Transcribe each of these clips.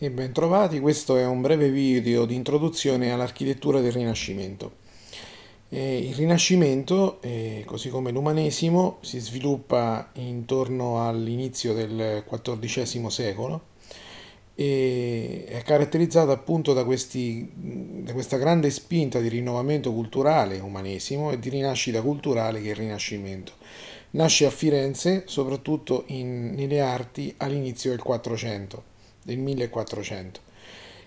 E bentrovati, questo è un breve video di introduzione all'architettura del Rinascimento. Eh, il Rinascimento, eh, così come l'umanesimo, si sviluppa intorno all'inizio del XIV secolo e è caratterizzato appunto da, questi, da questa grande spinta di rinnovamento culturale umanesimo e di rinascita culturale che è il Rinascimento. Nasce a Firenze, soprattutto in, nelle arti all'inizio del 400 del 1400.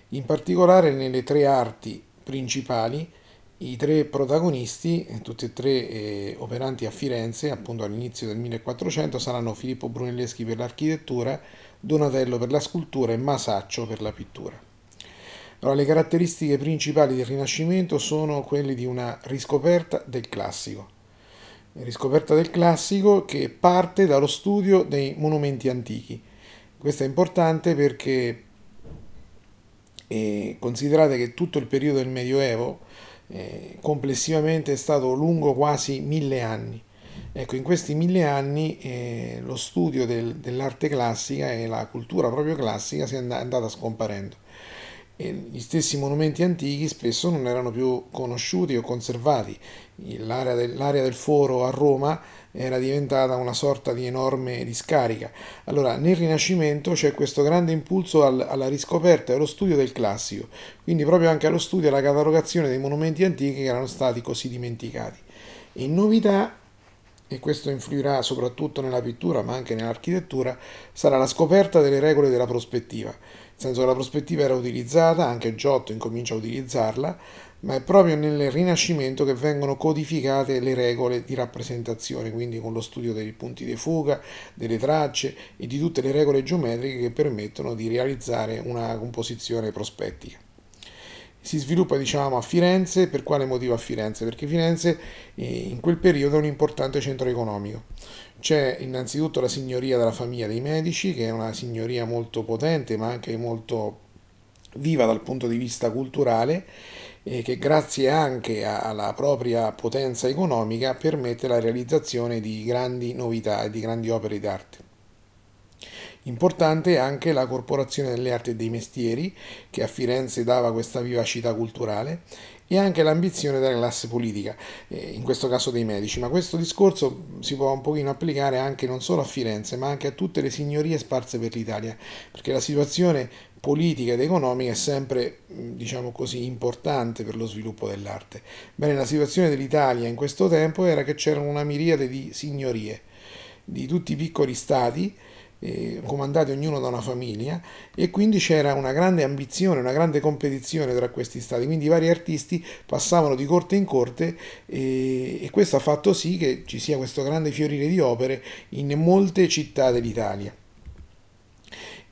In particolare nelle tre arti principali, i tre protagonisti, tutti e tre eh, operanti a Firenze, appunto all'inizio del 1400, saranno Filippo Brunelleschi per l'architettura, Donatello per la scultura e Masaccio per la pittura. Allora, le caratteristiche principali del Rinascimento sono quelle di una riscoperta del classico. Riscoperta del classico che parte dallo studio dei monumenti antichi, questo è importante perché eh, considerate che tutto il periodo del Medioevo eh, complessivamente è stato lungo quasi mille anni. Ecco, in questi mille anni eh, lo studio del, dell'arte classica e la cultura proprio classica si è andata scomparendo. E gli stessi monumenti antichi spesso non erano più conosciuti o conservati. L'area del, l'area del foro a Roma era diventata una sorta di enorme discarica. Allora, nel Rinascimento c'è questo grande impulso al, alla riscoperta e allo studio del classico, quindi proprio anche allo studio e alla catalogazione dei monumenti antichi che erano stati così dimenticati. In novità, e questo influirà soprattutto nella pittura ma anche nell'architettura, sarà la scoperta delle regole della prospettiva. Nel senso che la prospettiva era utilizzata, anche Giotto incomincia a utilizzarla, ma è proprio nel Rinascimento che vengono codificate le regole di rappresentazione, quindi con lo studio dei punti di fuga, delle tracce e di tutte le regole geometriche che permettono di realizzare una composizione prospettica. Si sviluppa diciamo a Firenze, per quale motivo a Firenze? Perché Firenze eh, in quel periodo è un importante centro economico. C'è innanzitutto la signoria della famiglia dei Medici, che è una signoria molto potente ma anche molto viva dal punto di vista culturale e che grazie anche alla propria potenza economica permette la realizzazione di grandi novità e di grandi opere d'arte. Importante è anche la Corporazione delle Arti e dei Mestieri, che a Firenze dava questa vivacità culturale, e anche l'ambizione della classe politica, eh, in questo caso dei medici. Ma questo discorso si può un pochino applicare anche non solo a Firenze, ma anche a tutte le signorie sparse per l'Italia, perché la situazione politica ed economica è sempre, diciamo così, importante per lo sviluppo dell'arte. Bene, la situazione dell'Italia in questo tempo era che c'erano una miriade di signorie, di tutti i piccoli stati, eh, comandati ognuno da una famiglia e quindi c'era una grande ambizione, una grande competizione tra questi stati, quindi i vari artisti passavano di corte in corte e, e questo ha fatto sì che ci sia questo grande fiorire di opere in molte città dell'Italia.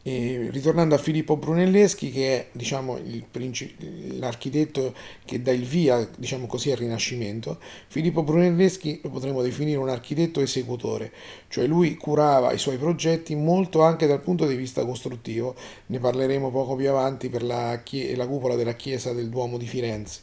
E ritornando a Filippo Brunelleschi, che è diciamo, l'architetto che dà il via diciamo così, al Rinascimento, Filippo Brunelleschi lo potremmo definire un architetto esecutore, cioè lui curava i suoi progetti molto anche dal punto di vista costruttivo, ne parleremo poco più avanti per la, la cupola della chiesa del Duomo di Firenze.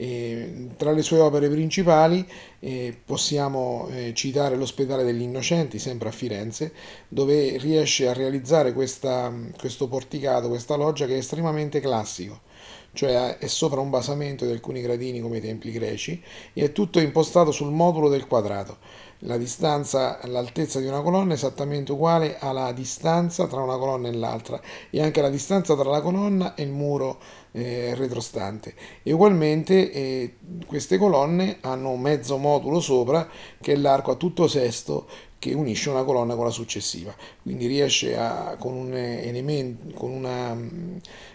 E tra le sue opere principali eh, possiamo eh, citare l'ospedale degli Innocenti, sempre a Firenze, dove riesce a realizzare questa, questo porticato, questa loggia che è estremamente classico cioè è sopra un basamento di alcuni gradini come i templi greci e è tutto impostato sul modulo del quadrato. La distanza, l'altezza di una colonna è esattamente uguale alla distanza tra una colonna e l'altra e anche la distanza tra la colonna e il muro eh, retrostante. E ugualmente eh, queste colonne hanno un mezzo modulo sopra che è l'arco a tutto sesto che unisce una colonna con la successiva. Quindi riesce a, con un elemento, con una,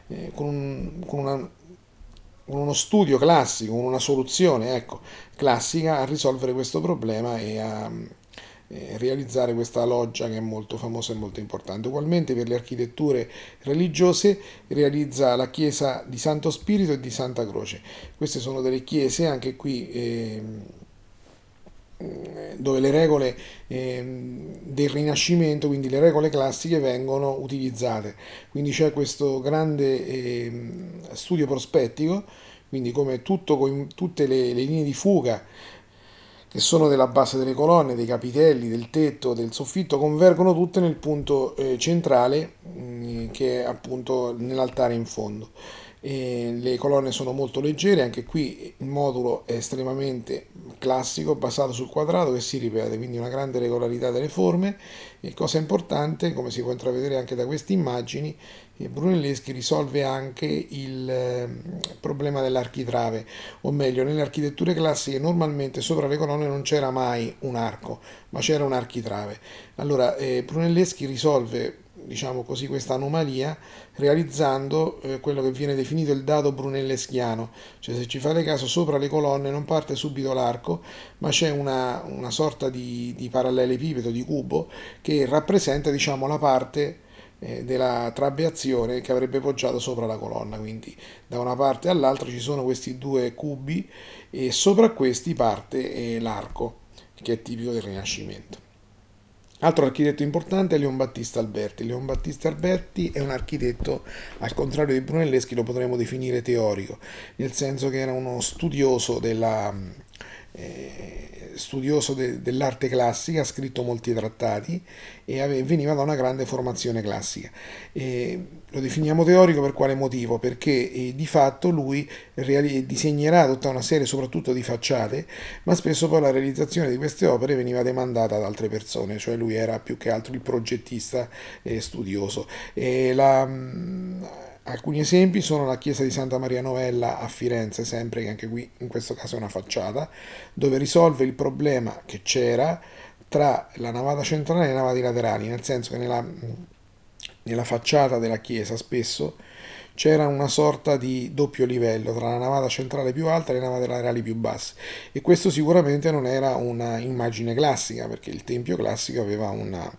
eh, con, un, con, una, con uno studio classico, con una soluzione ecco, classica a risolvere questo problema e a eh, realizzare questa loggia che è molto famosa e molto importante. Ugualmente per le architetture religiose realizza la chiesa di Santo Spirito e di Santa Croce. Queste sono delle chiese anche qui eh, dove le regole eh, del Rinascimento, quindi le regole classiche, vengono utilizzate. Quindi c'è questo grande eh, studio prospettico, quindi come tutto, tutte le, le linee di fuga che sono della base delle colonne, dei capitelli, del tetto, del soffitto, convergono tutte nel punto eh, centrale mm, che è appunto nell'altare in fondo. E le colonne sono molto leggere, anche qui il modulo è estremamente classico, basato sul quadrato che si ripete, quindi una grande regolarità delle forme. E cosa importante, come si può intravedere anche da queste immagini, Brunelleschi risolve anche il ehm, problema dell'architrave, o meglio, nelle architetture classiche normalmente sopra le colonne non c'era mai un arco, ma c'era un architrave. Allora, eh, Brunelleschi risolve diciamo così, questa anomalia realizzando eh, quello che viene definito il dato brunelleschiano, cioè se ci fate caso sopra le colonne non parte subito l'arco, ma c'è una, una sorta di, di parallelepipedo, di cubo, che rappresenta diciamo, la parte eh, della trabeazione che avrebbe poggiato sopra la colonna. Quindi da una parte all'altra ci sono questi due cubi e sopra questi parte eh, l'arco, che è tipico del Rinascimento. Altro architetto importante è Leon Battista Alberti. Leon Battista Alberti è un architetto, al contrario di Brunelleschi, lo potremmo definire teorico, nel senso che era uno studioso della, eh, studioso de, dell'arte classica, ha scritto molti trattati e ave, veniva da una grande formazione classica. E lo definiamo teorico per quale motivo? Perché eh, di fatto lui reali- disegnerà tutta una serie soprattutto di facciate, ma spesso poi la realizzazione di queste opere veniva demandata ad altre persone, cioè lui era più che altro il progettista eh, studioso. La, mh, Alcuni esempi sono la chiesa di Santa Maria Novella a Firenze, sempre che anche qui in questo caso è una facciata, dove risolve il problema che c'era tra la navata centrale e le navate laterali, nel senso che nella, nella facciata della chiesa spesso c'era una sorta di doppio livello tra la navata centrale più alta e le navate laterali più basse. E questo sicuramente non era una immagine classica perché il tempio classico aveva una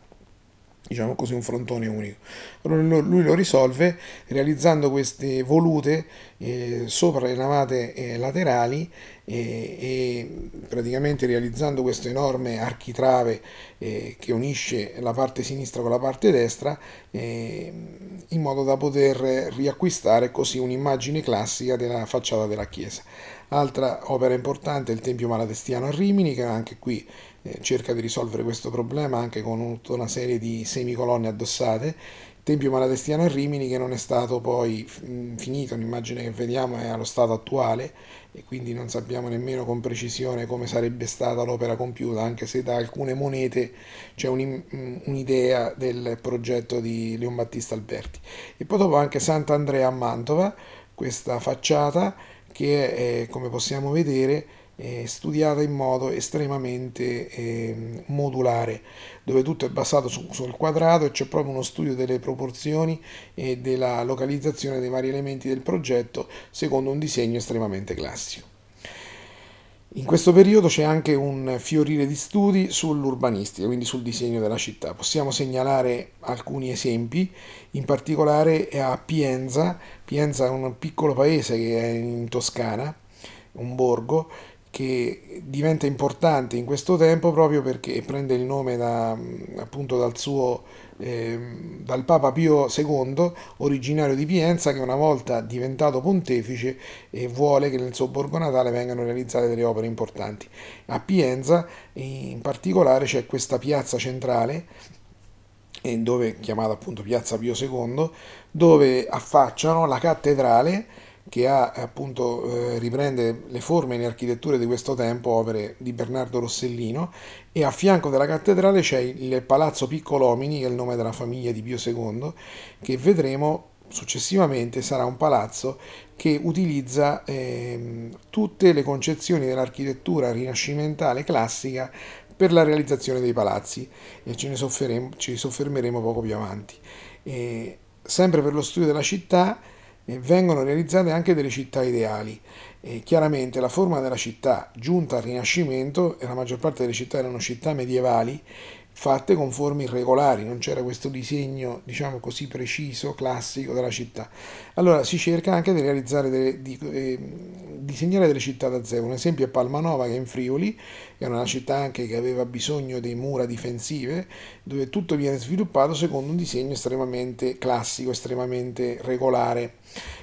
diciamo così, un frontone unico. Lui lo risolve realizzando queste volute eh, sopra le navate eh, laterali eh, e praticamente realizzando questo enorme architrave eh, che unisce la parte sinistra con la parte destra eh, in modo da poter riacquistare così un'immagine classica della facciata della chiesa. Altra opera importante è il Tempio Malatestiano a Rimini, che anche qui cerca di risolvere questo problema anche con tutta una serie di semicolonne addossate. Tempio Malatestiano a Rimini che non è stato poi finito, l'immagine che vediamo è allo stato attuale e quindi non sappiamo nemmeno con precisione come sarebbe stata l'opera compiuta, anche se da alcune monete c'è un'idea del progetto di Leon Battista Alberti. E poi dopo anche Sant'Andrea a Mantova, questa facciata che è, come possiamo vedere, è studiata in modo estremamente eh, modulare, dove tutto è basato su, sul quadrato e c'è proprio uno studio delle proporzioni e della localizzazione dei vari elementi del progetto secondo un disegno estremamente classico. In questo periodo c'è anche un fiorire di studi sull'urbanistica, quindi sul disegno della città. Possiamo segnalare alcuni esempi, in particolare a Pienza. Pienza è un piccolo paese che è in Toscana, un borgo, che diventa importante in questo tempo proprio perché prende il nome da, appunto dal suo eh, dal Papa Pio II, originario di Pienza, che una volta diventato pontefice e vuole che nel suo borgo natale vengano realizzate delle opere importanti. A Pienza in particolare c'è questa piazza centrale dove, chiamata appunto Piazza Pio II, dove affacciano la cattedrale che ha, appunto, eh, riprende le forme e le architetture di questo tempo, opere di Bernardo Rossellino, e a fianco della cattedrale c'è il Palazzo Piccolomini, che è il nome della famiglia di Pio II, che vedremo successivamente sarà un palazzo che utilizza eh, tutte le concezioni dell'architettura rinascimentale classica per la realizzazione dei palazzi e ce ne ci soffermeremo poco più avanti. E, sempre per lo studio della città, vengono realizzate anche delle città ideali. E chiaramente la forma della città giunta al Rinascimento, e la maggior parte delle città erano città medievali, fatte con forme irregolari, non c'era questo disegno, diciamo così, preciso, classico della città. Allora si cerca anche di realizzare, delle, di eh, disegnare delle città da zero. Un esempio è Palmanova che è in Friuli, è una città anche che aveva bisogno di mura difensive, dove tutto viene sviluppato secondo un disegno estremamente classico, estremamente regolare.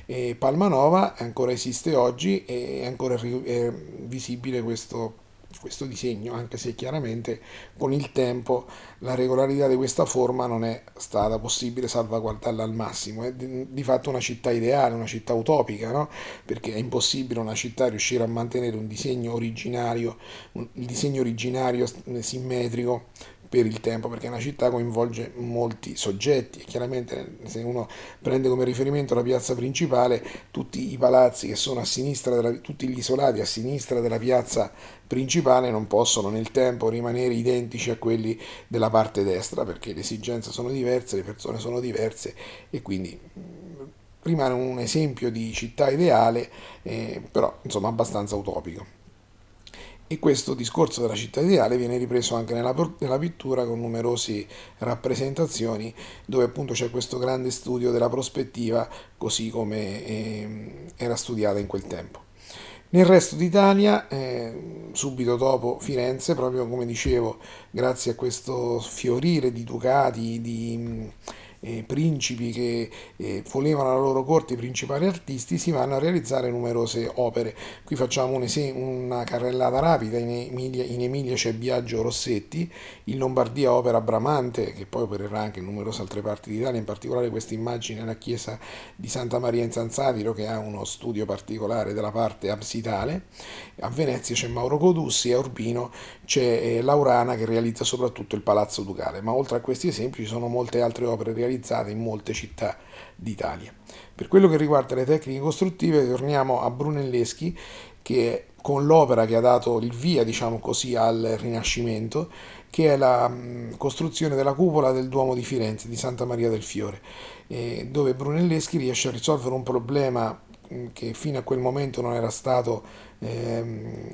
E Palmanova ancora esiste oggi e è ancora è visibile questo questo disegno, anche se chiaramente con il tempo la regolarità di questa forma non è stata possibile salvaguardarla al massimo. È di, fatto una città ideale, una città utopica, no? perché è impossibile una città riuscire a mantenere un disegno originario, un, il disegno originario simmetrico per il tempo, perché una città coinvolge molti soggetti e chiaramente se uno prende come riferimento la piazza principale, tutti i palazzi che sono a sinistra, della, tutti gli isolati a sinistra della piazza principale non possono nel tempo rimanere identici a quelli della parte destra, perché le esigenze sono diverse, le persone sono diverse e quindi rimane un esempio di città ideale, eh, però insomma abbastanza utopico. E questo discorso della città ideale viene ripreso anche nella, nella pittura con numerose rappresentazioni dove appunto c'è questo grande studio della prospettiva così come eh, era studiata in quel tempo. Nel resto d'Italia, eh, subito dopo Firenze, proprio come dicevo, grazie a questo fiorire di ducati, di eh, principi che eh, volevano alla loro corte i principali artisti, si vanno a realizzare numerose opere. Qui facciamo un esempio, una carrellata rapida, in Emilia, in Emilia c'è Biagio Rossetti, in Lombardia opera Bramante, che poi opererà anche in numerose altre parti d'Italia, in particolare questa immagine nella chiesa di Santa Maria in San Saviro, che ha uno studio particolare della parte absidale. A Venezia c'è Mauro Codussi a Urbino c'è eh, Laurana che realizza soprattutto il Palazzo Ducale, ma oltre a questi esempi ci sono molte altre opere realizzate realizzate in molte città d'Italia. Per quello che riguarda le tecniche costruttive, torniamo a Brunelleschi che con l'opera che ha dato il via, diciamo così, al Rinascimento, che è la mm, costruzione della cupola del Duomo di Firenze, di Santa Maria del Fiore, dove Brunelleschi riesce a risolvere un problema mm, che fino a quel momento non era stato ehm,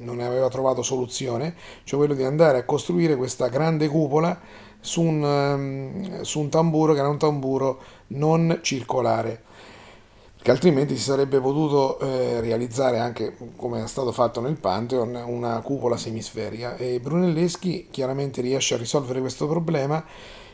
non aveva trovato soluzione, cioè quello di andare a costruire questa grande cupola su un, um, su un tamburo che era un tamburo non circolare che altrimenti si sarebbe potuto eh, realizzare anche come è stato fatto nel Pantheon una cupola semisferica. E Brunelleschi chiaramente riesce a risolvere questo problema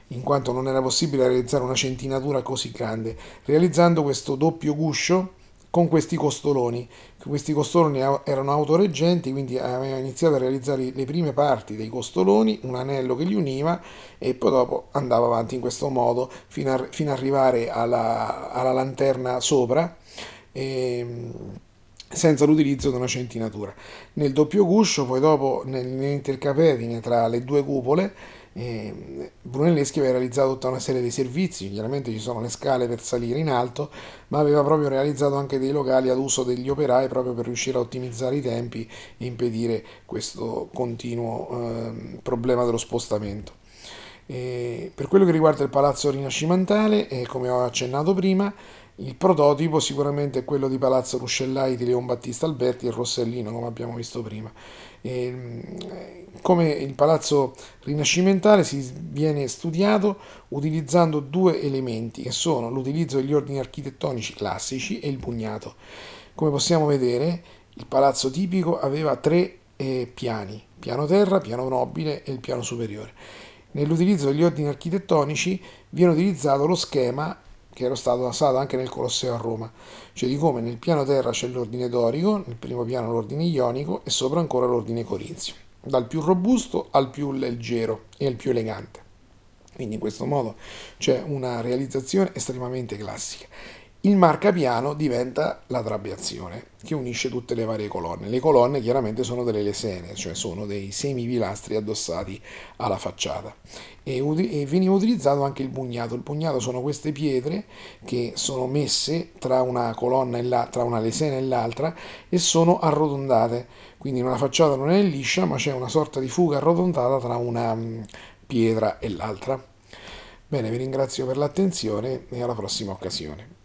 in quanto non era possibile realizzare una centinatura così grande. Realizzando questo doppio guscio con questi costoloni. Questi costoloni erano autoreggenti, quindi aveva iniziato a realizzare le prime parti dei costoloni, un anello che li univa e poi dopo andava avanti in questo modo fino a, fino ad arrivare alla, alla lanterna sopra. E, ehm, senza l'utilizzo di una centinatura. Nel doppio guscio, poi dopo nell'intercapedine tra le due cupole, Brunelleschi aveva realizzato tutta una serie di servizi, chiaramente ci sono le scale per salire in alto, ma aveva proprio realizzato anche dei locali ad uso degli operai proprio per riuscire a ottimizzare i tempi e impedire questo continuo eh, problema dello spostamento. E per quello che riguarda il palazzo rinascimentale, eh, come ho accennato prima, il prototipo sicuramente è quello di Palazzo Ruscellai di Leon Battista Alberti e Rossellino, come abbiamo visto prima. E, mm, come il palazzo rinascimentale si viene studiato utilizzando due elementi che sono l'utilizzo degli ordini architettonici classici e il bugnato. Come possiamo vedere, il palazzo tipico aveva tre eh, piani, piano terra, piano nobile e il piano superiore. Nell'utilizzo degli ordini architettonici viene utilizzato lo schema che era stato usato anche nel Colosseo a Roma, cioè di come nel piano terra c'è l'ordine dorico, nel primo piano l'ordine ionico e sopra ancora l'ordine corinzio, dal più robusto al più leggero e al più elegante. Quindi in questo modo c'è una realizzazione estremamente classica. Il marcapiano diventa la trabeazione che unisce tutte le varie colonne. Le colonne chiaramente sono delle lesene, cioè sono dei semipilastri addossati alla facciata. E, e veniva utilizzato anche il bugnato. Il bugnato sono queste pietre che sono messe tra una colonna e la, tra una lesena e l'altra e sono arrotondate. Quindi una facciata non è liscia, ma c'è una sorta di fuga arrotondata tra una mm, pietra e l'altra. Bene, vi ringrazio per l'attenzione e alla prossima occasione.